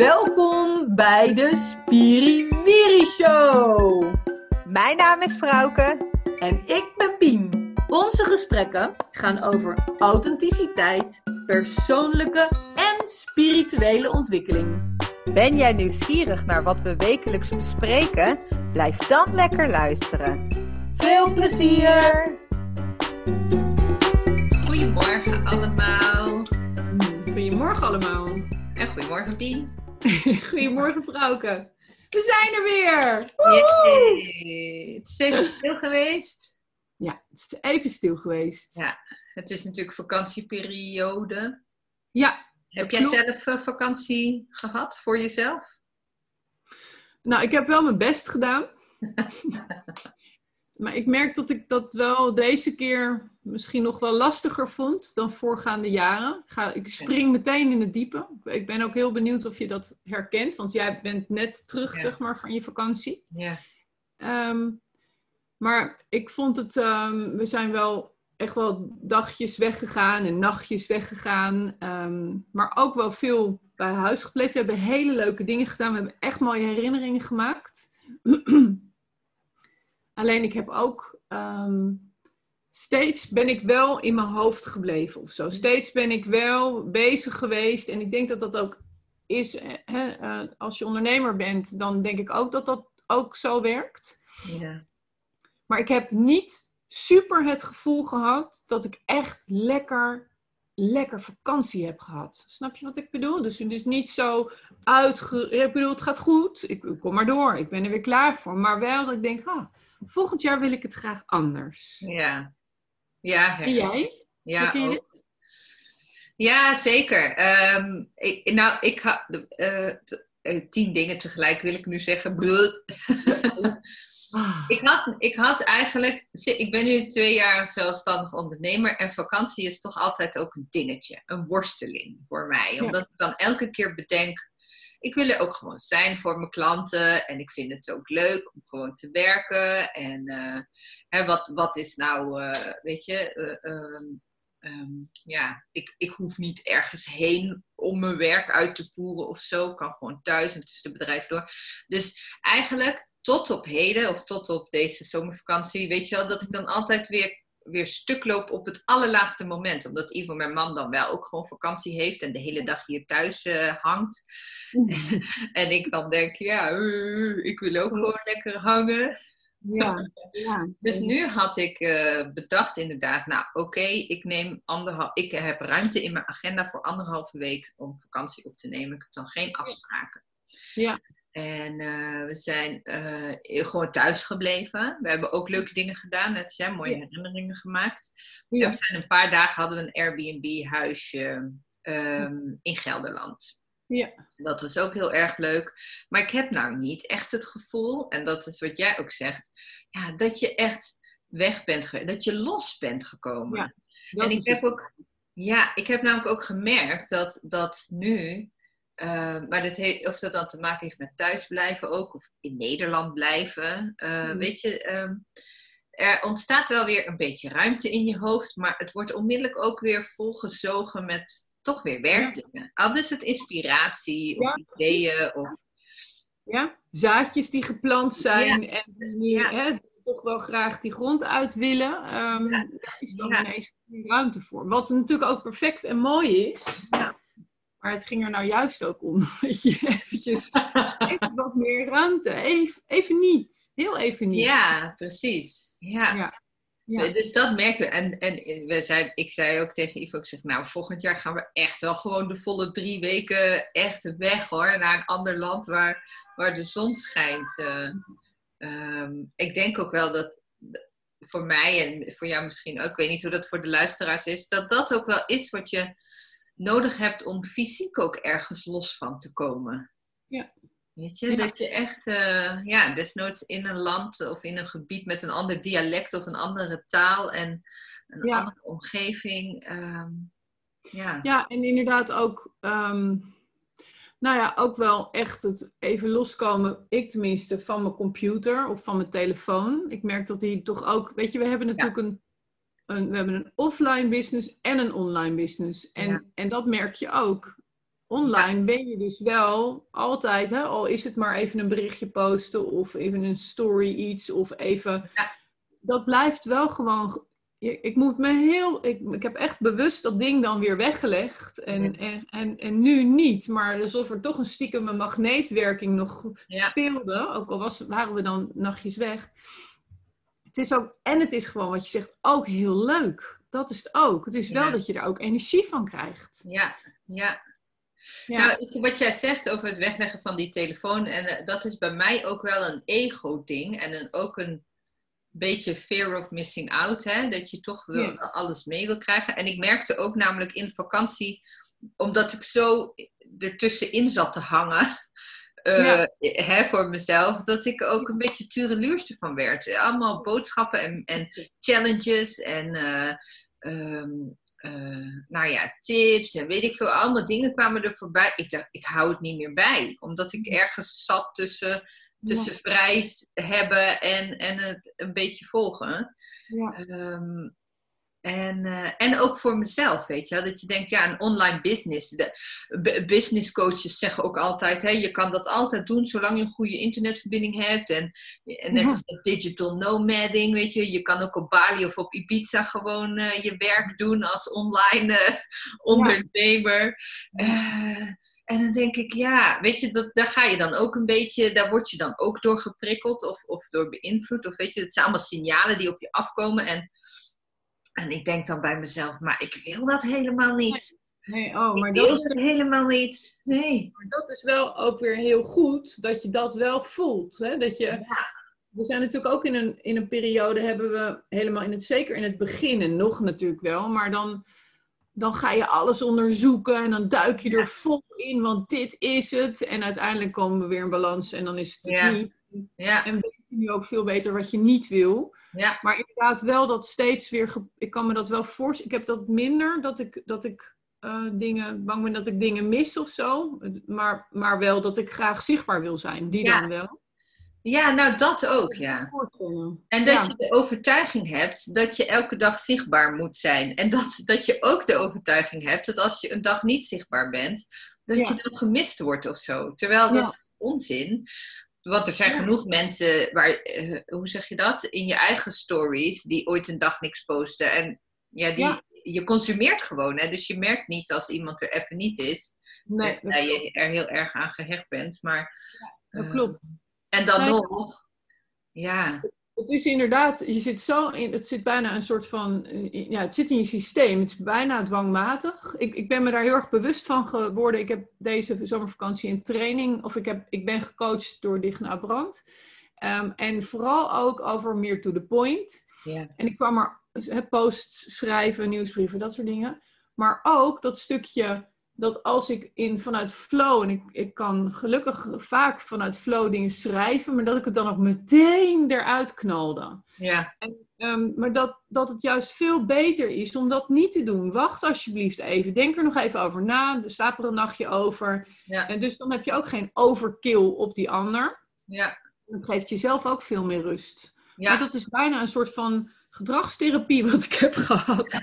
Welkom bij de Spiriwiri Show. Mijn naam is Frauke. En ik ben Pien. Onze gesprekken gaan over authenticiteit, persoonlijke en spirituele ontwikkeling. Ben jij nieuwsgierig naar wat we wekelijks bespreken? Blijf dan lekker luisteren. Veel plezier! Goedemorgen allemaal. Goedemorgen allemaal. En goedemorgen Pien. Goedemorgen vrouwke. We zijn er weer! Yay. Het is even stil geweest. Ja, het is even stil geweest. Ja, het is natuurlijk vakantieperiode. Ja. Heb jij klopt. zelf eh, vakantie gehad voor jezelf? Nou, ik heb wel mijn best gedaan. maar ik merk dat ik dat wel deze keer misschien nog wel lastiger vond dan voorgaande jaren. Ik, ga, ik spring meteen in het diepe. Ik ben ook heel benieuwd of je dat herkent, want jij bent net terug Ja. zeg maar, van je vakantie. Ja. Ehm, maar ik vond het, ehm, we zijn wel echt wel dagjes weggegaan en nachtjes weggegaan. ehm, maar ook wel veel bij huis gebleven. We hebben hele leuke dingen gedaan. We hebben echt mooie herinneringen gemaakt. Alleen ik heb ook steeds ben ik wel in mijn hoofd gebleven of zo. Steeds ben ik wel bezig geweest. En ik denk dat dat ook is, eh, hè, eh, als je ondernemer bent, dan denk ik ook dat dat ook zo werkt. ja. Maar ik heb niet super het gevoel gehad dat ik echt lekker, lekker vakantie heb gehad. Snap je wat ik bedoel? Dus, dus niet zo uitge... Ik bedoel, het gaat goed. Ik ik kom maar door. Ik ben er weer klaar voor. Maar wel dat ik denk, ah, volgend jaar wil ik het graag anders. Ja. Ja, En jij? ja, je dit? ja zeker. Ehm, ik, nou, ik ga eh, eh, tien dingen tegelijk wil ik nu zeggen. Bleh. Ik had, ik had eigenlijk, ik ben nu twee jaar zelfstandig ondernemer en vakantie is toch altijd ook een dingetje, een worsteling voor mij. Ja. Omdat ik dan elke keer bedenk, ik wil er ook gewoon zijn voor mijn klanten en ik vind het ook leuk om gewoon te werken. En eh, hè, wat, wat is nou, eh, weet je, eh, ehm, ehm, ja, ik, ik hoef niet ergens heen om mijn werk uit te voeren of zo. Ik kan gewoon thuis en tussen de bedrijven door. Dus eigenlijk tot op heden of tot op deze zomervakantie, weet je wel, dat ik dan altijd weer, weer stuk loop op het allerlaatste moment. Omdat Ivo, mijn man, dan wel ook gewoon vakantie heeft en de hele dag hier thuis eh, hangt. En ik dan denk, ja, ik wil ook gewoon lekker hangen. Ja, ja. Dus nu had ik eh, bedacht inderdaad, nou oké, ik neem anderhalf, ik heb ruimte in mijn agenda voor anderhalve week om vakantie op te nemen. Ik heb dan geen afspraken. Ja. En eh, we zijn eh, gewoon thuis gebleven. We hebben ook leuke dingen gedaan, net als jij, mooie Ja. herinneringen gemaakt. Ja. En we zijn een paar dagen hadden we een Airbnb-huisje ehm, in Gelderland. Ja. Dat was ook heel erg leuk. Maar ik heb nou niet echt het gevoel, en dat is wat jij ook zegt, ja, dat je echt weg bent geweest, dat je los bent gekomen. Ja, en ik heb ook, ja, ik heb namelijk ook gemerkt dat, dat nu, eh, maar dat heeft, of dat dan te maken heeft met thuisblijven ook, of in Nederland blijven, eh, Mhm. weet je, ehm, er ontstaat wel weer een beetje ruimte in je hoofd, maar het wordt onmiddellijk ook weer volgezogen met toch weer werkdingen. Al is het inspiratie of Ja, ideeën of Ja? Zaadjes die geplant zijn en die Ja. hè, toch wel graag die grond uit willen. ehm, Ja. Daar is dan Ja. ineens ruimte voor. Wat natuurlijk ook perfect en mooi is. Ja. Maar het ging er nou juist ook om. Dat je eventjes even wat meer ruimte. Even, even niet. Heel even niet. Ja, precies. Ja. Ja. Ja. Dus dat merken we. En, en we zijn, ik zei ook tegen Ivo, ik zeg, nou, volgend jaar gaan we echt wel gewoon de volle drie weken echt weg hoor. Naar een ander land waar, waar de zon schijnt. Eh, ehm, ik denk ook wel dat voor mij en voor jou misschien ook, ik weet niet hoe dat voor de luisteraars is, dat dat ook wel is wat je nodig hebt om fysiek ook ergens los van te komen. Ja. Weet je, Ja. dat je echt, eh, ja, desnoods in een land of in een gebied met een ander dialect of een andere taal en een Ja. andere omgeving. ehm, ja. Ja, en inderdaad ook, ehm, nou ja, ook wel echt het even loskomen, ik tenminste, van mijn computer of van mijn telefoon. Ik merk dat die toch ook, weet je, we hebben natuurlijk een, een, we hebben een offline business en een online business. En, Ja. en dat merk je ook. online ben je dus wel altijd, hè, al is het maar even een berichtje posten of even een story iets of even. Ja. Dat blijft wel gewoon. Ik moet me heel. Ik, ik heb echt bewust dat ding dan weer weggelegd. En, en, en, en nu niet. Maar alsof er toch een stiekem een magneetwerking nog speelde. Ook al was, waren we dan nachtjes weg. Is ook, en het is gewoon wat je zegt, ook heel leuk. Dat is het ook. Het is wel Ja. dat je er ook energie van krijgt. Ja, ja. Ja. Nou, wat jij zegt over het wegleggen van die telefoon, en eh, dat is bij mij ook wel een ego-ding en een, ook een beetje fear of missing out, hè? dat je toch wil, Ja. alles mee wil krijgen. En ik merkte ook namelijk in vakantie, omdat ik zo ertussenin zat te hangen, eh, Ja. hè, voor mezelf, dat ik ook een beetje tureluurste van werd. Allemaal boodschappen en, en challenges en eh, ehm, eh, nou ja, tips en weet ik veel. Allemaal dingen kwamen er voorbij. Ik dacht, ik hou het niet meer bij. Omdat ik ergens zat tussen, tussen vrij hebben en, en het een beetje volgen. Ja. Ehm, en, eh, en ook voor mezelf, weet je wel. Dat je denkt, ja, een online business. De business coaches zeggen ook altijd, hè, je kan dat altijd doen zolang je een goede internetverbinding hebt. En, en net Ja. als dat digital nomading, weet je. Je kan ook op Bali of op Ibiza gewoon eh, je werk doen als online eh, ondernemer. En dan denk ik, ja, weet je, dat, daar ga je dan ook een beetje, daar word je dan ook door geprikkeld of, of door beïnvloed. Of weet je, het zijn allemaal signalen die op je afkomen. En, en ik denk dan bij mezelf, maar ik wil dat helemaal niet. Nee, oh, maar ik dat is, helemaal niet. Nee. maar dat is wel ook weer heel goed dat je dat wel voelt. Hè? Dat je, We zijn natuurlijk ook in een, in een periode, hebben we helemaal in het, zeker in het begin en nog natuurlijk wel, maar dan, dan ga je alles onderzoeken en dan duik je er vol in, want dit is het. En uiteindelijk komen we weer in balans en dan is het het Ja. niet. Ja, En weet je nu ook veel beter wat je niet wil. Ja, Maar inderdaad wel dat steeds weer... Ik kan me dat wel voorstellen. Ik heb dat minder, dat ik, dat ik eh, dingen... Bang ben dat ik dingen mis of zo. Maar, maar wel dat ik graag zichtbaar wil zijn. Die Ja. dan wel. ja, nou dat ook, ja. En dat Ja. je de overtuiging hebt dat je elke dag zichtbaar moet zijn. En dat, dat je ook de overtuiging hebt dat als je een dag niet zichtbaar bent, dat Ja. je dan gemist wordt of zo. Terwijl Ja. dat is onzin. Want er zijn Ja. genoeg mensen waar, eh, hoe zeg je dat, in je eigen stories, die ooit een dag niks posten. En ja, die, Ja. je consumeert gewoon. Hè? Dus je merkt niet als iemand er even niet is, Nee, dat, dat je er heel erg aan gehecht bent. Maar, dat eh, klopt. En dan Nee. nog, ja. Het is inderdaad, je zit zo in, het zit bijna een soort van, eh, ja, het zit in je systeem. Het is bijna dwangmatig. Ik, ik ben me daar heel erg bewust van geworden. Ik heb deze zomervakantie een training, of ik, heb, ik ben gecoacht door Digna Brand. Ehm, en vooral ook over meer to the point. Ja. En ik kwam er, hè, posts schrijven, nieuwsbrieven, dat soort dingen. Maar ook dat stukje dat als ik in, vanuit flow, en ik, ik kan gelukkig vaak vanuit flow dingen schrijven, maar dat ik het dan ook meteen eruit knalde. Ja, Ehm, maar dat, dat het juist veel beter is om dat niet te doen. Wacht alsjeblieft even. Denk er nog even over na. Er slaap er een nachtje over. Ja. En dus dan heb je ook geen overkill op die ander. ja, Het geeft jezelf ook veel meer rust. ja. Maar dat is bijna een soort van gedragstherapie wat ik heb gehad.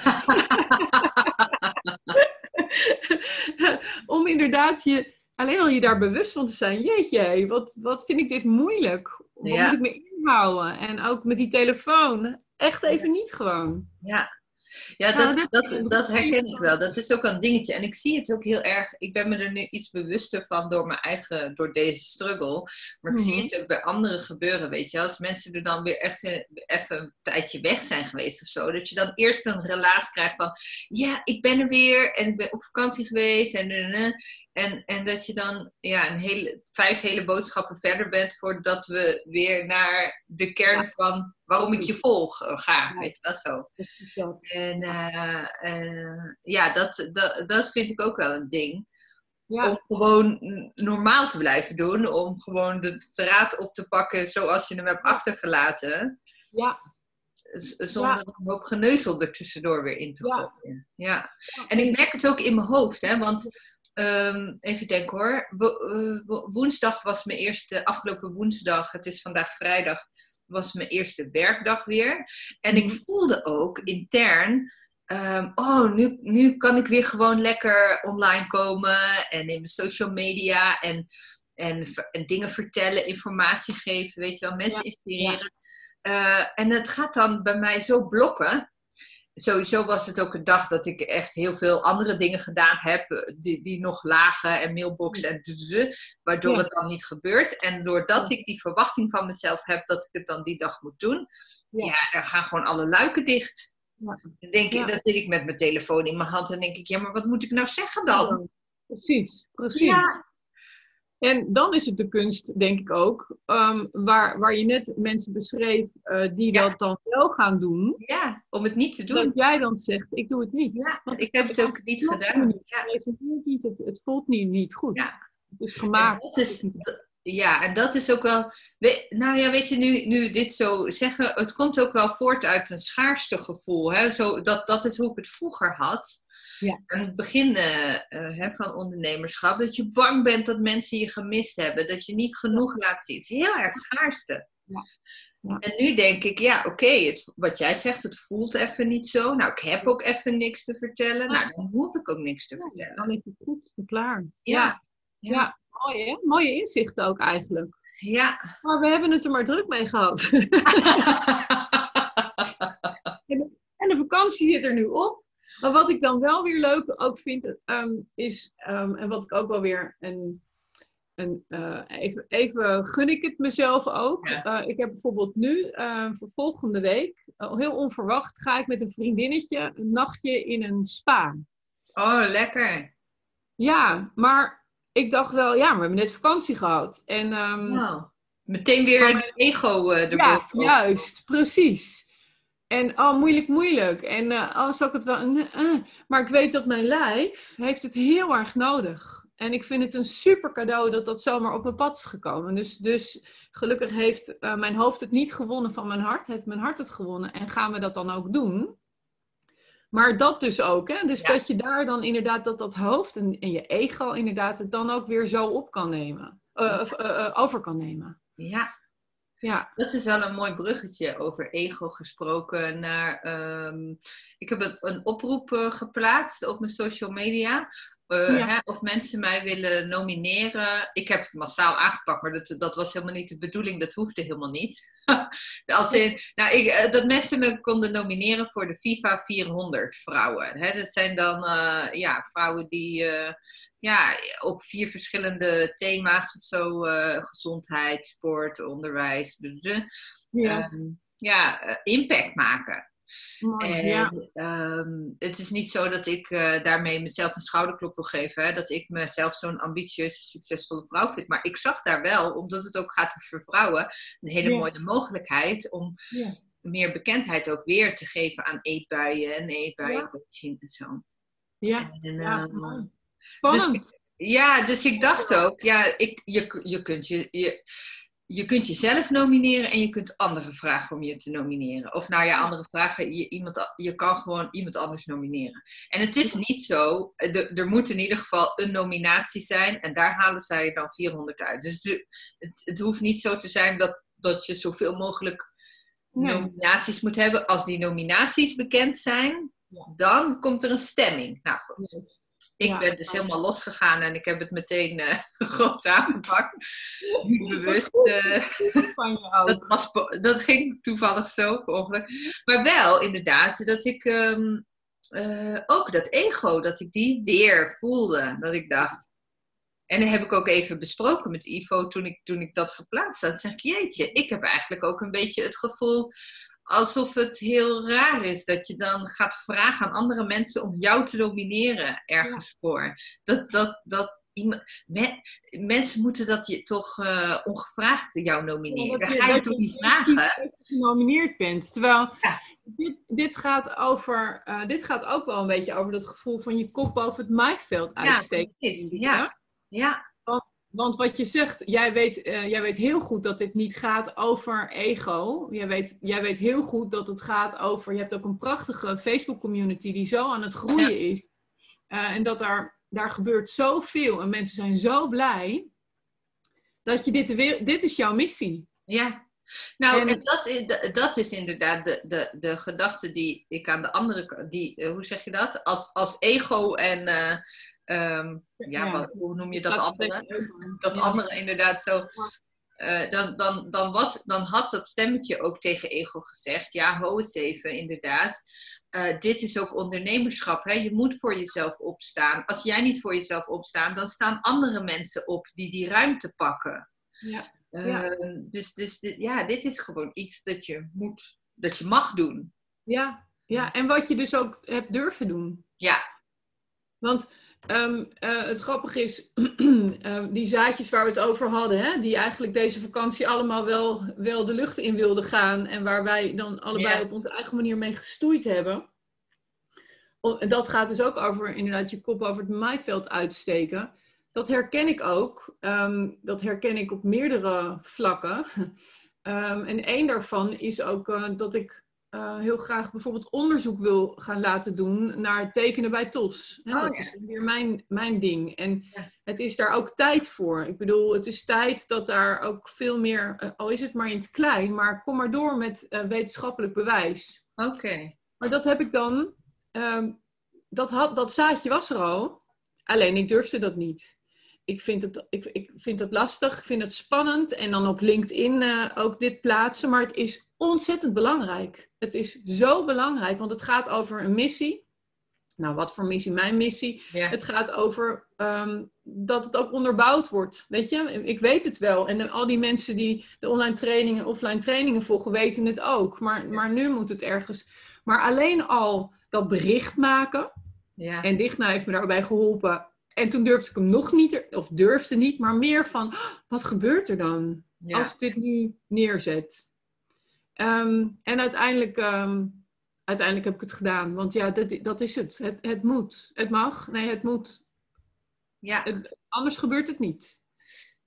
Om inderdaad je, alleen al je daar bewust van te zijn. Jeetje, wat, wat vind ik dit moeilijk? Wat Ja. moet ik me inhouden? En ook met die telefoon. Echt even niet gewoon. Ja, ja Nou, dat, dat- dat, herken ik wel. Dat is ook een dingetje. En ik zie het ook heel erg. Ik ben me er nu iets bewuster van door mijn eigen, door deze struggle. Maar ik zie Mhm. het ook bij anderen gebeuren, weet je. Als mensen er dan weer even, even een tijdje weg zijn geweest of zo. Dat je dan eerst een relaas krijgt van, ja, ik ben er weer. En ik ben op vakantie geweest. En, en, en, en, en dat je dan ja, een hele, vijf hele boodschappen verder bent voordat we weer naar de kern van waarom ik je volg eh, ga. Ja. Weet je wel zo. Dat. En eh, eh, ja, dat, dat, dat vind ik ook wel een ding. Ja, Om gewoon normaal te blijven doen. Om gewoon de draad op te pakken zoals je hem hebt achtergelaten. ja, Zonder een hoop geneuzel er tussendoor weer in te Ja. gooien. Ja. En ik merk het ook in mijn hoofd. Hè, want ehm, even denken hoor. Wo- eh, wo- woensdag was mijn eerste, afgelopen woensdag. Het is vandaag vrijdag. Was mijn eerste werkdag weer. En ik Mhm. voelde ook intern ehm, oh, nu, nu kan ik weer gewoon lekker online komen en in mijn social media en, en dingen vertellen, informatie geven, weet je wel, mensen inspireren. Eh, en het gaat dan bij mij zo blokken. Sowieso was het ook een dag dat ik echt heel veel andere dingen gedaan heb, eh, die, die nog lagen en mailbox en waardoor Ja. het dan niet gebeurt. En doordat ik die verwachting van mezelf heb dat ik het dan die dag moet doen, Ja. ja, dan gaan gewoon alle luiken dicht. Ja. Dan, denk ik, dan zit ik met mijn telefoon in mijn hand en denk ik, ja, maar wat moet ik nou zeggen dan? Precies, precies. En dan is het de kunst, denk ik ook, ehm, waar, waar je net mensen beschreef eh, die Ja. dat dan wel gaan doen. Ja, om het niet te doen. Dat jij dan zegt, ik doe het niet. Ja, Want ik heb het ook niet gedaan. niet. Ja. Het niet, het, het voelt niet, niet goed. Ja. Het is En gemaakt. dat is, ja, en dat is ook wel. we- nou ja, weet je, nu, nu dit zo zeggen, het komt ook wel voort uit een schaarste gevoel. Hè? Zo, dat, dat is hoe ik het vroeger had. Ja. Aan het begin eh, eh, hè, van ondernemerschap, dat je bang bent dat mensen je gemist hebben, dat je niet genoeg laat zien. Het is heel erg schaarste. Ja. En nu denk ik, ja, oké, wat jij zegt, het voelt even niet zo. Nou, ik heb ook even niks te vertellen. Nou, dan hoef ik ook niks te Ja, vertellen. dan is het goed en klaar. Ja. Ja, ja. mooi hè? Mooie inzichten ook eigenlijk. Ja. Maar we hebben het er maar druk mee gehad. En de vakantie zit er nu op. Maar wat ik dan wel weer leuk ook vind, ehm, is, ehm, en wat ik ook wel weer een, een eh, even, even gun ik het mezelf ook. Ja. Eh, ik heb bijvoorbeeld nu, eh, voor volgende week, heel onverwacht, ga ik met een vriendinnetje een nachtje in een spa. Oh, lekker. Ja, maar ik dacht wel, ja, we hebben net vakantie gehad. En ehm, Nou, meteen weer Maar- een ego eh Ja, juist, precies. En oh, moeilijk, moeilijk. En eh oh, zal ik het wel. eh, eh. Maar ik weet dat mijn lijf heeft het heel erg nodig. En ik vind het een super cadeau dat dat zomaar op mijn pad is gekomen. Dus, dus gelukkig heeft mijn hoofd het niet gewonnen van mijn hart. Heeft mijn hart het gewonnen. En gaan we dat dan ook doen? Maar dat dus ook. Hè? Dus Ja. dat je daar dan inderdaad dat dat hoofd en, en je ego inderdaad het dan ook weer zo op kan nemen. Over kan nemen. Ja, Ja. dat is wel een mooi bruggetje over ego gesproken. Naar, ehm, ik heb een, oproep eh, geplaatst op mijn social media. Eh, Ja. hè, of mensen mij willen nomineren. Ik heb het massaal aangepakt, maar dat, dat was helemaal niet de bedoeling. Dat hoefde helemaal niet. Als in, nou, ik, eh, dat mensen me konden nomineren voor de FIFA 400 vrouwen. Hè, dat zijn dan eh, ja, vrouwen die ja, op vier verschillende thema's of zo: gezondheid, sport, onderwijs. De, Ja. ehm, ja, impact maken. Mooi, En ja. ehm, het is niet zo dat ik eh, daarmee mezelf een schouderklop wil geven. Hè? Dat ik mezelf zo'n ambitieuze, succesvolle vrouw vind. Maar ik zag daar wel, omdat het ook gaat over vrouwen, een hele Ja. mooie mogelijkheid om Ja. meer bekendheid ook weer te geven aan eetbuien en eetbuiencoaching en zo. Ja, En, ja, mooi. Spannend. ja, dus ik dacht ook, ja, ik, je, je, kunt je, je, je kunt jezelf nomineren en je kunt anderen vragen om je te nomineren. Of nou ja, andere vragen, je, iemand, je kan gewoon iemand anders nomineren. En het is niet zo, de- er moet in ieder geval een nominatie zijn en daar halen zij dan 400 uit. Dus het, het hoeft niet zo te zijn dat, dat je zoveel mogelijk Nee. nominaties moet hebben. Als die nominaties bekend zijn, Ja. dan komt er een stemming. Nou goed. Yes. Ik Ja. ben dus helemaal losgegaan en ik heb het meteen eh groot aangepakt. Bewust. eh, dat, was, dat ging toevallig zo, ongeluk. Maar wel inderdaad, dat ik ehm, eh, ook dat ego, dat ik die weer voelde. Dat ik dacht. En dat heb ik ook even besproken met Ivo toen ik, toen ik dat geplaatst had. zeg ik, jeetje, ik heb eigenlijk ook een beetje het gevoel alsof het heel raar is dat je dan gaat vragen aan andere mensen om jou te nomineren ergens voor. Dat, dat, dat me- mensen moeten dat je toch eh, ongevraagd jou nomineren. dat Dan ga je dat toch niet vragen? dat je genomineerd bent. Terwijl Ja. dit, dit, gaat over, eh, dit gaat ook wel een beetje over dat gevoel van je kop boven het maaiveld Ja, uitsteken. precies. Ja, ja, Want wat je zegt, jij weet, eh, jij weet heel goed dat dit niet gaat over ego. Jij weet, jij weet heel goed dat het gaat over. Je hebt ook een prachtige Facebook-community die zo aan het groeien is. Eh, en dat daar, daar gebeurt zoveel en mensen zijn zo blij. Dat je dit, weer, dit is jouw missie. ja. Nou, En- en, dat, is, dat is inderdaad de, de, de gedachte die ik aan de andere kant, die, eh, hoe zeg je dat? Als, als ego en, ehm, ja, Ja. Wat, hoe noem je dat andere? Dat andere inderdaad zo. eh, dan, dan, dan, was, dan had dat stemmetje ook tegen ego gezegd, ja, ho eens even, inderdaad. Eh, dit is ook ondernemerschap. Hè? Je moet voor jezelf opstaan. Als jij niet voor jezelf opstaat, dan staan andere mensen op die die ruimte pakken. Ja. Ja. Ehm, dus dus dit, ja, dit is gewoon iets dat je moet, dat je mag doen. Ja, ja, en wat je dus ook hebt durven doen. Ja, Want ehm, eh, het grappige is, ehm, die zaadjes waar we het over hadden, hè, die eigenlijk deze vakantie allemaal wel, wel de lucht in wilden gaan en waar wij dan allebei Ja. op onze eigen manier mee gestoeid hebben. En dat gaat dus ook over inderdaad je kop over het maaiveld uitsteken. Dat herken ik ook. Ehm, dat herken ik op meerdere vlakken. En één daarvan is ook eh, dat ik eh, heel graag bijvoorbeeld onderzoek wil gaan laten doen naar tekenen bij TOS. Hè, Oh, dat ja. is weer mijn, mijn ding. En Ja. het is daar ook tijd voor. Ik bedoel, het is tijd dat daar ook veel meer, eh, al is het maar in het klein, maar kom maar door met eh, wetenschappelijk bewijs. oké. Maar dat heb ik dan, ehm, dat, had, dat zaadje was er al, alleen ik durfde dat niet. Ik vind het, ik, ik vind het lastig, ik vind het spannend en dan op LinkedIn eh, ook dit plaatsen, maar het is ontzettend belangrijk. Het is zo belangrijk, want het gaat over een missie. Nou, wat voor missie? Mijn missie. Ja. Het gaat over ehm, dat het ook onderbouwd wordt. Weet je, ik weet het wel. En al die mensen die de online trainingen, offline trainingen volgen, weten het ook. Maar, maar nu moet het ergens. Maar alleen al dat bericht maken. ja. En Digna heeft me daarbij geholpen. En toen durfde ik hem nog niet, of durfde niet, maar meer van: "Oh, wat gebeurt er dan ja. als ik dit nu neerzet? Ehm, en uiteindelijk, ehm, uiteindelijk heb ik het gedaan. Want ja, dat, dat is het. het. Het moet. Het mag. Nee, het moet. ja. Het- anders gebeurt het niet.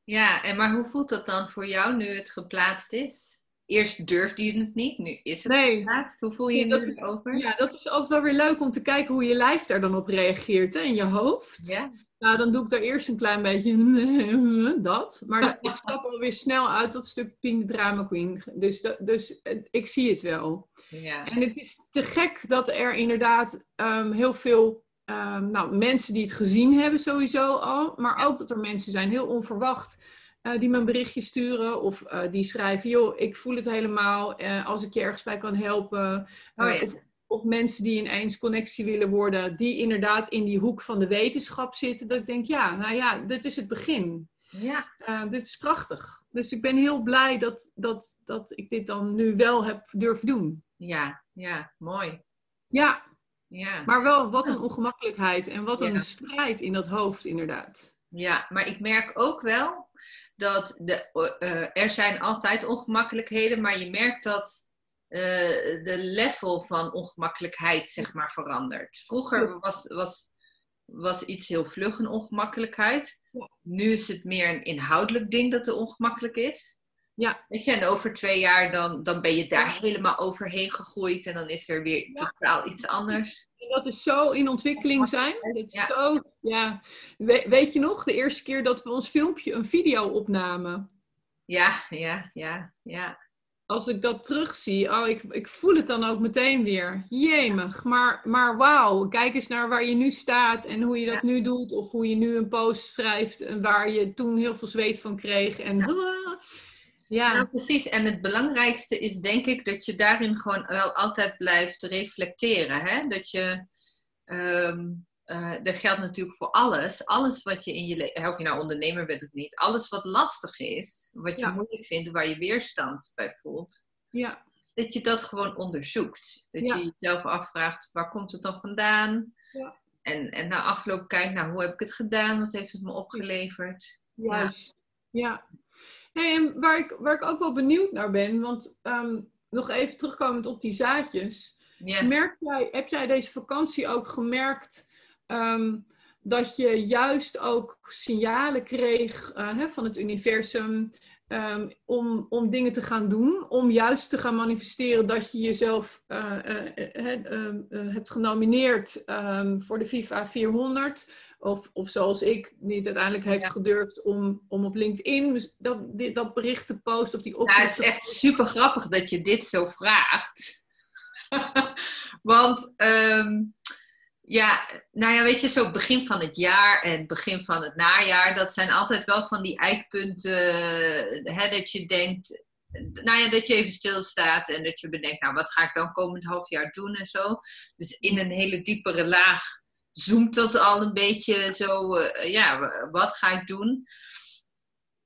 Ja, en maar hoe voelt dat dan voor jou nu het geplaatst is? Eerst durfde je het niet, nu is het Nee. geplaatst. Hoe voel je je Ja, dat nu is- erover? Ja, dat is altijd wel weer leuk om te kijken hoe je lijf daar dan op reageert. Hè? En je hoofd. Ja? Nou, dan doe ik daar eerst een klein beetje dat. Maar ik stap alweer snel uit dat stuk Pink Drama Queen. Dus, dus eh, ik zie het wel. Ja. En het is te gek dat er inderdaad ehm, heel veel ehm, nou, mensen die het gezien hebben sowieso al. Maar ook dat er mensen zijn, heel onverwacht, eh, die me een berichtje sturen. Of eh, die schrijven, joh, ik voel het helemaal. als ik je ergens bij kan helpen. Oh ja. of, of mensen die ineens connectie willen worden. Die inderdaad in die hoek van de wetenschap zitten. Dat ik denk, ja, nou ja, dit is het begin. Ja. Eh, dit is prachtig. Dus ik ben heel blij dat, dat, dat ik dit dan nu wel heb durven doen. Ja, ja, mooi. Ja, Ja. maar wel wat een ongemakkelijkheid en wat een Ja. strijd in dat hoofd, inderdaad. ja, maar ik merk ook wel dat de, eh, er zijn altijd ongemakkelijkheden, maar je merkt dat eh, de level van ongemakkelijkheid zeg maar verandert. Vroeger was, was, was iets heel vlug een ongemakkelijkheid. Ja. Nu is het meer een inhoudelijk ding dat er ongemakkelijk is. Ja. Weet je, en over twee jaar dan, dan ben je daar helemaal overheen gegroeid en dan is er weer Ja. totaal iets anders. En dat is zo in ontwikkeling zijn. Dat is Ja. zo, ja. We- weet je nog, de eerste keer dat we ons filmpje, een video opnamen. Ja, ja, ja, ja. Als ik dat terugzie, oh, ik, ik voel het dan ook meteen weer. Jemig, maar, maar wauw, kijk eens naar waar je nu staat en hoe je dat nu doet. Of hoe je nu een post schrijft en waar je toen heel veel zweet van kreeg. En ja, Nou, precies. En het belangrijkste is denk ik dat je daarin gewoon wel altijd blijft reflecteren. Hè? Dat je, ehm, eh, dat geldt natuurlijk voor alles. Alles wat je in je leven, of je nou ondernemer bent of niet, alles wat lastig is, wat je Ja. moeilijk vindt, waar je weerstand bij voelt, ja, dat je dat gewoon onderzoekt. Dat Ja. je jezelf afvraagt, waar komt het dan vandaan? Ja. En, en na afloop kijkt, nou, hoe heb ik het gedaan? Wat heeft het me opgeleverd? juist. Ja. Hey, en waar ik, waar ik ook wel benieuwd naar ben, want ehm, nog even terugkomend op die zaadjes. Ja. Merk jij, heb jij deze vakantie ook gemerkt ehm, dat je juist ook signalen kreeg eh, hè, van het universum? ehm, om, om dingen te gaan doen. Om juist te gaan manifesteren dat je jezelf eh, eh, eh, ehm, eh, hebt genomineerd voor de FIFA 400. Of, of zoals ik niet uiteindelijk heeft Ja. gedurfd om, om op LinkedIn dus dat, dat bericht te posten of die Nou, oproep het is echt super grappig dat je dit zo vraagt. Want, ja, nou ja, weet je, zo begin van het jaar en begin van het najaar, dat zijn altijd wel van die eikpunten, hè, dat je denkt, nou ja, dat je even stilstaat en dat je bedenkt, nou, wat ga ik dan komend half jaar doen en zo. Dus in een hele diepere laag zoomt dat al een beetje zo, eh, ja, wat ga ik doen?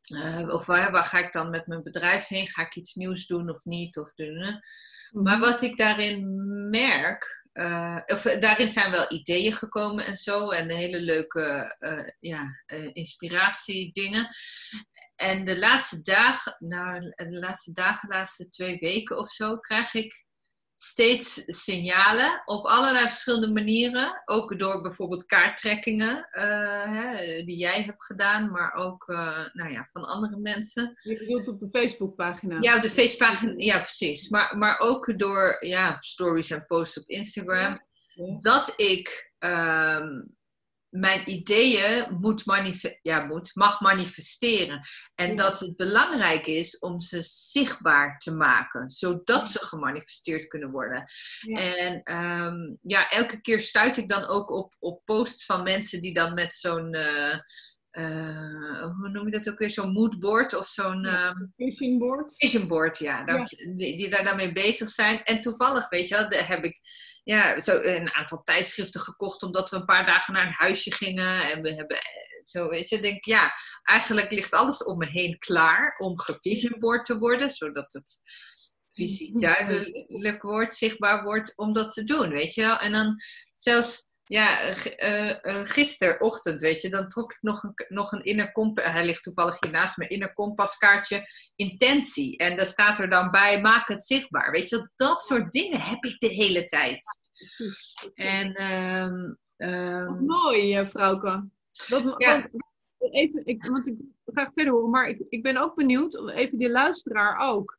Eh, of waar, waar ga ik dan met mijn bedrijf heen? Ga ik iets nieuws doen of niet? Of, doen, hè? Maar wat ik daarin merk, eh, eh, daarin zijn wel ideeën gekomen en zo, en hele leuke eh, ja, inspiratiedingen. En de laatste dagen, nou, de laatste dagen, de laatste twee weken of zo, krijg ik steeds signalen op allerlei verschillende manieren. Ook door bijvoorbeeld kaarttrekkingen eh, hè, die jij hebt gedaan, maar ook eh, nou ja, van andere mensen. Je bedoelt op de Facebookpagina. Ja, op de Facebookpagina, ja precies. Maar, maar ook door ja, stories en posts op Instagram. Ja. Dat ik ehm, mijn ideeën moet ja, moet, mag manifesteren. En dat het belangrijk is om ze zichtbaar te maken. Zodat ze gemanifesteerd kunnen worden. Ja. En ehm, ja, elke keer stuit ik dan ook op, op posts van mensen die dan met zo'n... eh, eh, hoe noem je dat ook weer? Zo'n moodboard of zo'n... Ja. ehm, Vision board. vision board, ja, dank je. Die, die daar dan mee bezig zijn. En toevallig, weet je wel, heb ik ja, zo een aantal tijdschriften gekocht omdat we een paar dagen naar een huisje gingen. En we hebben eh, zo, weet je, denk ja, eigenlijk ligt alles om me heen klaar om gevisionboard te worden, zodat het visie duidelijk wordt, zichtbaar wordt om dat te doen, weet je wel. En dan zelfs, ja, eh, eh, gisterochtend, weet je, dan trok ik nog een, nog een inner kompas, hij ligt toevallig hier naast me, inner kompaskaartje, intentie. En daar staat er dan bij, maak het zichtbaar. Weet je dat soort dingen heb ik de hele tijd. En, ehm, ehm, Wat mooi, eh, Vrouwke. Dat, Ja. want, even, ik, want ik wil graag verder horen, maar ik, ik ben ook benieuwd, even die luisteraar ook,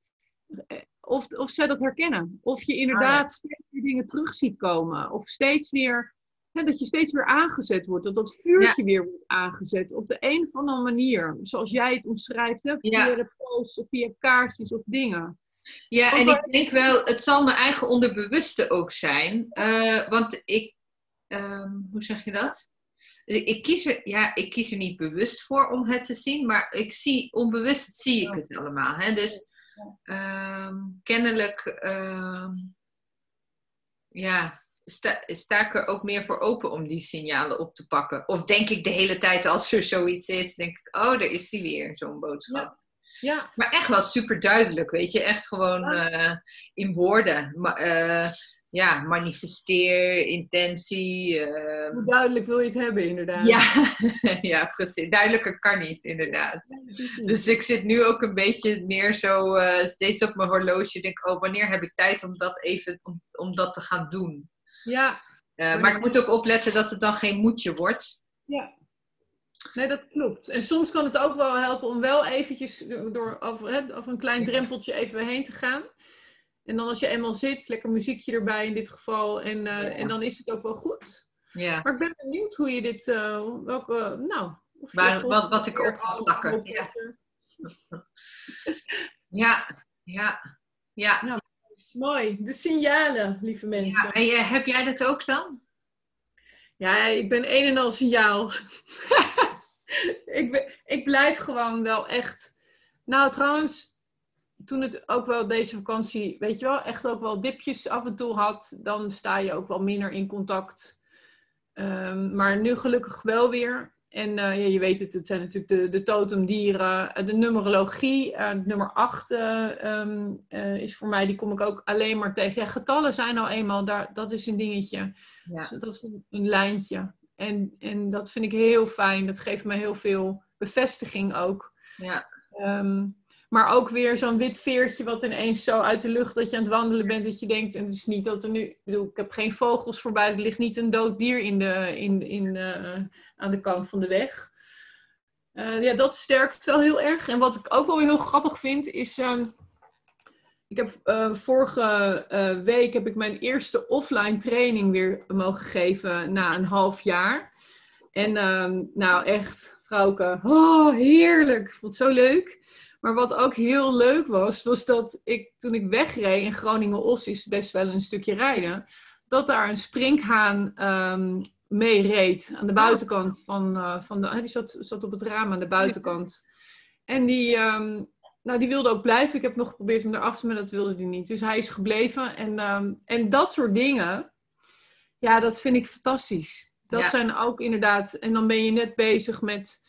eh, of, of zij dat herkennen. Of je inderdaad steeds weer dingen terug ziet komen. Of steeds weer, hè, dat je steeds weer aangezet wordt. Dat dat vuurtje weer wordt aangezet. Op de een of andere manier. Zoals jij het omschrijft, hè, via de posts of via kaartjes of dingen. Ja, Of en waar- ik denk wel, het zal mijn eigen onderbewuste ook zijn. eh, want ik, ehm, hoe zeg je dat? Ik, ik kies er, ja, ik kies er niet bewust voor om het te zien, maar ik zie, onbewust zie ik het allemaal. Hè? Dus ehm, kennelijk, ehm, ja, sta, sta ik er ook meer voor open om die signalen op te pakken. Of denk ik de hele tijd als er zoiets is, denk ik, oh, daar is die weer, zo'n boodschap. Ja, Maar echt wel super duidelijk, weet je. Echt gewoon eh, in woorden. Eh, ja, manifesteer, intentie. eh, hoe duidelijk wil je het hebben, inderdaad. ja. ja, precies. Duidelijker kan niet, inderdaad. Dus ik zit nu ook een beetje meer zo steeds op mijn horloge. Denk, oh, wanneer heb ik tijd om dat even om, om dat te gaan doen? Ja, Eh, maar ik moet ook opletten dat het dan geen moedje wordt. Ja. Nee, dat klopt. En soms kan het ook wel helpen om wel eventjes door over, hè, over een klein drempeltje even heen te gaan. En dan als je eenmaal zit, lekker muziekje erbij in dit geval. En, eh, Ja. en dan is het ook wel goed. Ja. Maar ik ben benieuwd hoe je dit, eh, welke, nou... Of je Waar- volgende wat- wat ik op ga alles plakken, kan ja. Ja, ja, ja. Mooi. De signalen, lieve mensen. ja. En eh, heb jij dat ook dan? Ja, ik ben een en al signaal. ik, ben, ik blijf gewoon wel echt. Nou, trouwens, toen het ook wel deze vakantie, weet je wel, echt ook wel dipjes af en toe had, dan sta je ook wel minder in contact. Ehm, maar nu gelukkig wel weer. En eh, ja, je weet het, het zijn natuurlijk de, de totemdieren. Eh, De numerologie, eh, nummer 8 is voor mij, die kom ik ook alleen maar tegen. Ja, getallen zijn nou eenmaal, daar, dat is een dingetje. Ja. Dus dat is een, een lijntje. En, en dat vind ik heel fijn. Dat geeft me heel veel bevestiging ook. Ja. Ehm, maar ook weer zo'n wit veertje wat ineens zo uit de lucht dat je aan het wandelen bent. Dat je denkt, en het is niet dat er nu... Ik bedoel, ik heb geen vogels voorbij. Er ligt niet een dood dier in de, in, in, eh, aan de kant van de weg. Eh, ja, dat sterkt wel heel erg. En wat ik ook wel heel grappig vind, is... ehm, ik heb eh, vorige week heb ik mijn eerste offline training weer mogen geven na een half jaar. En ehm, nou echt, vrouwke, oh, heerlijk. Ik vond het zo leuk. Maar wat ook heel leuk was, was dat ik toen ik wegreed in Groningen-Os is best wel een stukje rijden, dat daar een sprinkhaan ehm mee reed aan de buitenkant van, eh, van de, die zat, zat op het raam aan de buitenkant. En die, ehm, nou, die wilde ook blijven. Ik heb nog geprobeerd hem eraf te maar dat wilde hij niet. Dus hij is gebleven. En, ehm, en dat soort dingen, ja, dat vind ik fantastisch. Dat Ja. zijn ook inderdaad, en dan ben je net bezig met,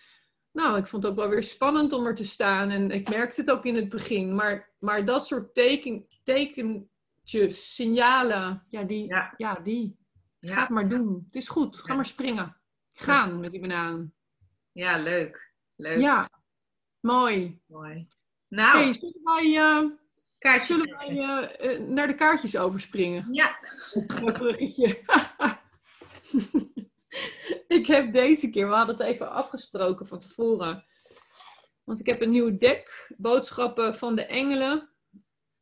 nou, ik vond het ook wel weer spannend om er te staan. En ik merkte het ook in het begin. Maar, maar dat soort teken, tekentjes, signalen, ja, die, Ja. ja, die. Ga het maar doen. Het is goed. Ga Ja. maar springen. Gaan met die banaan. ja leuk. Leuk. Ja, mooi. Mooi. Nou, zullen wij, kaartje. zullen wij eh, eh, naar de kaartjes overspringen? Ja, Mooi bruggetje. ik heb deze keer, we hadden het even afgesproken van tevoren. Want ik heb een nieuw deck, boodschappen van de engelen,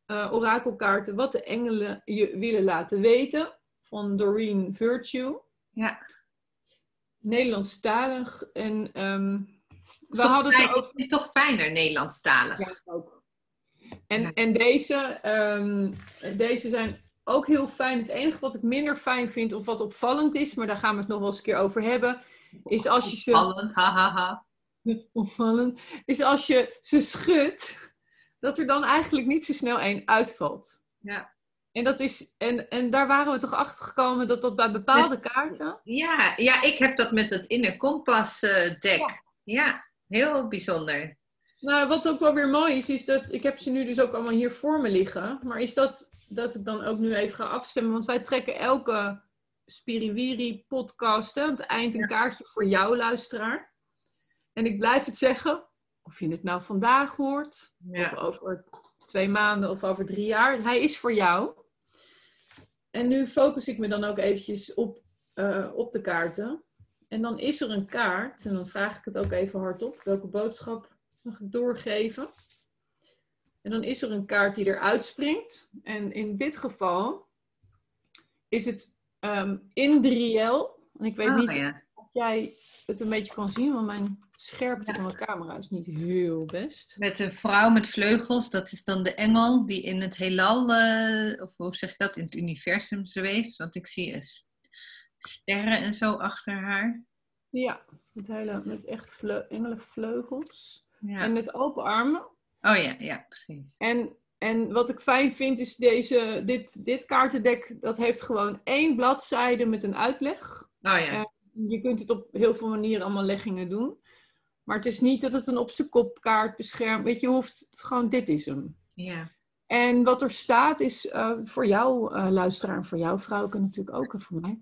eh, orakelkaarten, wat de engelen je willen laten weten, van Doreen Virtue. ja. Nederlandstalig. En ehm, we hadden het over. is toch fijner Nederlandstalig? Ja, ook. En, Ja. en deze, ehm, deze zijn ook heel fijn. Het enige wat ik minder fijn vind, of wat opvallend is, maar daar gaan we het nog wel eens een keer over hebben, is als je ze. Spannend, hahaha. Opvallend. Is als je ze schudt, dat er dan eigenlijk niet zo snel één uitvalt. Ja. En, dat is, en, en daar waren we toch achter gekomen dat dat bij bepaalde kaarten. Ja, ja, ik heb dat met het Inner Kompas eh, deck. Ja. Ja. heel bijzonder. Nou, wat ook wel weer mooi is, is dat ik heb ze nu dus ook allemaal hier voor me liggen. Maar is dat, dat ik dan ook nu even ga afstemmen. Want wij trekken elke Spiriwiri podcast aan het eind een kaartje voor jou, luisteraar. En ik blijf het zeggen, of je het nou vandaag hoort, of over twee maanden of over drie jaar. Hij is voor jou. En nu focus ik me dan ook eventjes op, eh, op de kaarten. En dan is er een kaart, en dan vraag ik het ook even hardop, welke boodschap mag ik doorgeven. En dan is er een kaart die eruit springt. En in dit geval is het ehm Indriel. En ik weet Oh, niet ja. of jij het een beetje kan zien, want mijn scherpte van de camera is niet heel best. Met een vrouw met vleugels, dat is dan de engel die in het heelal, eh, of hoe zeg ik dat, in het universum zweeft. Want ik zie eh, sterren en zo achter haar. Ja, met, hele, met echt vleu engelenvleugels. Ja. En met open armen. Oh ja, ja, precies. En, en wat ik fijn vind is deze, dit, dit kaartendek, dat heeft gewoon één bladzijde met een uitleg. Oh ja. Je kunt het op heel veel manieren allemaal leggingen doen. Maar het is niet dat het een op zijn kopkaart beschermt. Weet je, je hoeft het gewoon, dit is hem. ja. En wat er staat is eh, voor jou, eh, luisteraar, en voor jou, vrouwke natuurlijk ook, en voor mij.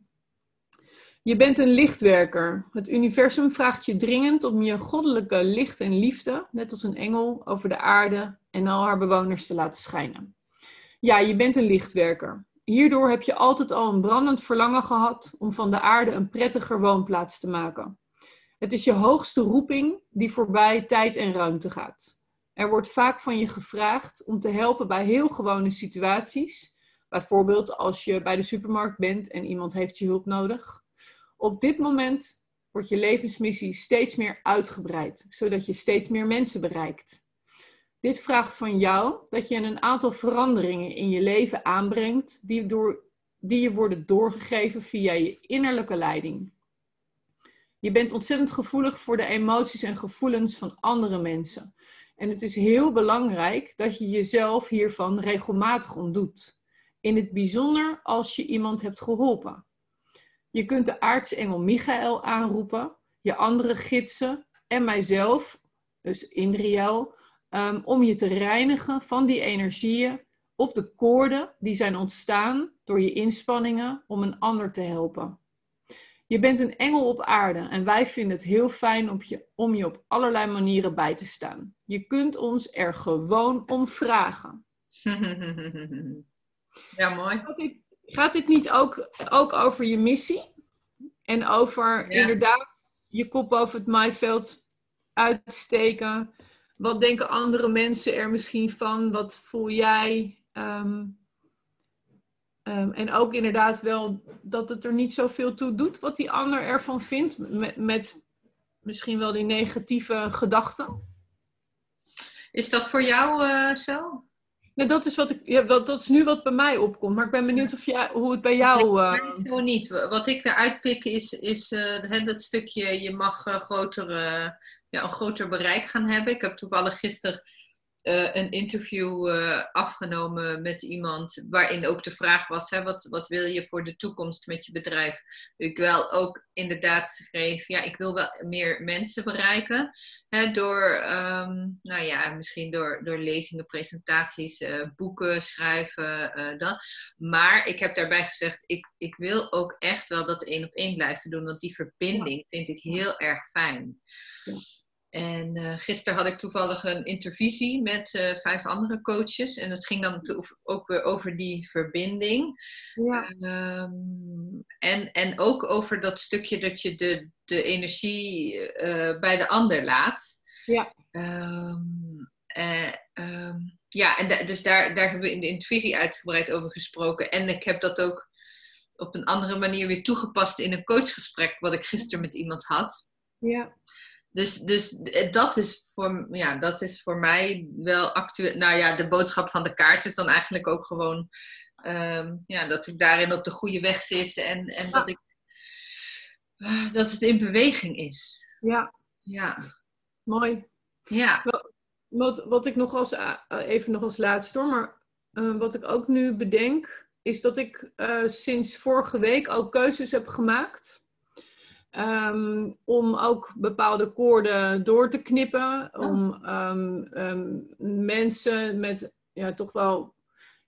Je bent een lichtwerker. Het universum vraagt je dringend om je goddelijke licht en liefde, net als een engel, over de aarde en al haar bewoners te laten schijnen. Ja, je bent een lichtwerker. Hierdoor heb je altijd al een brandend verlangen gehad om van de aarde een prettiger woonplaats te maken. Het is je hoogste roeping die voorbij tijd en ruimte gaat. Er wordt vaak van je gevraagd om te helpen bij heel gewone situaties. Bijvoorbeeld als je bij de supermarkt bent en iemand heeft je hulp nodig. Op dit moment wordt je levensmissie steeds meer uitgebreid, zodat je steeds meer mensen bereikt. Dit vraagt van jou dat je een aantal veranderingen in je leven aanbrengt die, door, die je worden doorgegeven via je innerlijke leiding. Je bent ontzettend gevoelig voor de emoties en gevoelens van andere mensen. En het is heel belangrijk dat je jezelf hiervan regelmatig ontdoet. In het bijzonder als je iemand hebt geholpen. Je kunt de aartsengel Michael aanroepen, je andere gidsen en mijzelf, dus Indriel, um, om je te reinigen van die energieën of de koorden die zijn ontstaan door je inspanningen om een ander te helpen. Je bent een engel op aarde en wij vinden het heel fijn om je, om je op allerlei manieren bij te staan. Je kunt ons er gewoon om vragen. ja, mooi. Gaat dit niet ook, ook over je missie? En over Ja. inderdaad je kop boven het maaiveld uitsteken? Wat denken andere mensen er misschien van? Wat voel jij? Ehm, ehm, en ook inderdaad wel dat het er niet zoveel toe doet wat die ander ervan vindt. Met, met misschien wel die negatieve gedachten. Is dat voor jou uh, zo? Nee, dat is, wat ik, ja, dat, dat is nu wat bij mij opkomt. Maar ik ben benieuwd of jij, hoe het bij jou... Uh... Nee, zo niet. Wat ik eruit pik is, is uh, dat stukje... je mag uh, grotere, ja, een groter bereik gaan hebben. Ik heb toevallig gisteren uh, een interview uh, afgenomen met iemand waarin ook de vraag was: hè, wat, wat wil je voor de toekomst met je bedrijf? Ik wel ook inderdaad schreef: ja, ik wil wel meer mensen bereiken hè, door, um, nou ja, misschien door, door lezingen, presentaties, uh, boeken schrijven, dat. Maar ik heb daarbij gezegd: ik, ik wil ook echt wel dat één op één blijven doen, want die verbinding vind ik heel erg fijn. Ja. En uh, gisteren had ik toevallig een intervisie met uh, vijf andere coaches. En het ging dan ook weer over die verbinding. Ja. Um, en, en ook over dat stukje dat je de, de energie uh, bij de ander laat. Ja. Um, um, ja, en da dus daar, daar hebben we in de intervisie uitgebreid over gesproken. En ik heb dat ook op een andere manier weer toegepast in een coachgesprek, wat ik gisteren met iemand had. Ja. Dus, dus dat, is voor, ja, dat is voor mij wel actueel. Nou ja, de boodschap van de kaart is dan eigenlijk ook gewoon um, ja, dat ik daarin op de goede weg zit en, en dat, ik, uh, dat het in beweging is. Ja. Ja. Mooi. Ja. Wat, wat ik nog als, uh, even nog als laatste hoor, maar uh, wat ik ook nu bedenk, is dat ik sinds vorige week ook keuzes heb gemaakt Um, om ook bepaalde koorden door te knippen. Oh. Om um, um, mensen met ja, toch wel.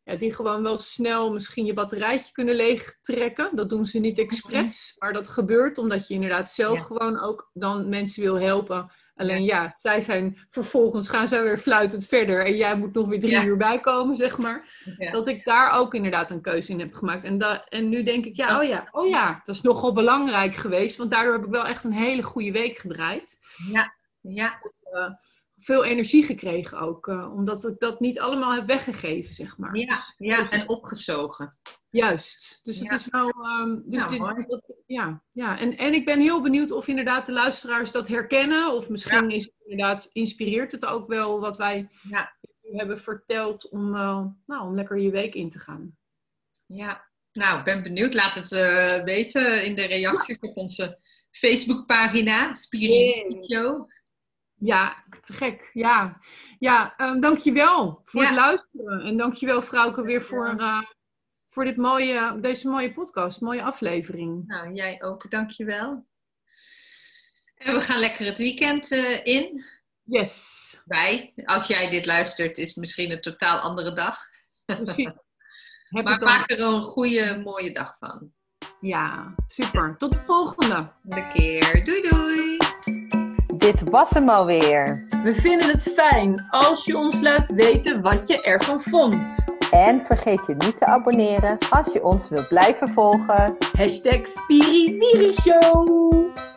Ja, die gewoon wel snel misschien je batterijtje kunnen leegtrekken. Dat doen ze niet expres. Maar dat gebeurt omdat je inderdaad zelf ja. gewoon ook dan mensen wil helpen. Alleen ja, zij zijn vervolgens gaan zij weer fluitend verder en jij moet nog weer drie ja. uur bijkomen, zeg maar. Ja. Dat ik daar ook inderdaad een keuze in heb gemaakt. En, da en nu denk ik, ja, oh ja, oh ja, dat is nogal belangrijk geweest, want daardoor heb ik wel echt een hele goede week gedraaid. Ja, ja. Uh, veel energie gekregen ook, uh, omdat ik dat niet allemaal heb weggegeven, zeg maar. Ja, dus, ja dus, en opgezogen. Juist. Dus het is wel. Um, dus nou, dit, dat, ja, ja. En, en ik ben heel benieuwd of inderdaad de luisteraars dat herkennen. Of misschien ja. is het inderdaad, inspireert het ook wel wat wij ja. hebben verteld om, uh, nou, om lekker je week in te gaan. Ja, nou, ik ben benieuwd. Laat het uh, weten in de reacties op onze Facebookpagina, Spirit Show. Ja, te gek. Ja, ja um, dankjewel voor het luisteren. En dankjewel, Vrouwke, weer voor uh, voor dit mooie, deze mooie podcast, mooie aflevering. Nou, jij ook, dankjewel. En we gaan lekker het weekend uh, in. Yes. Wij, als jij dit luistert, is misschien een totaal andere dag. Precies. maar maak er een goede, mooie dag van. Ja, super. Tot de volgende. De keer. Doei doei. Dit was hem alweer. We vinden het fijn als je ons laat weten wat je ervan vond. En vergeet je niet te abonneren als je ons wilt blijven volgen. Hashtag Show.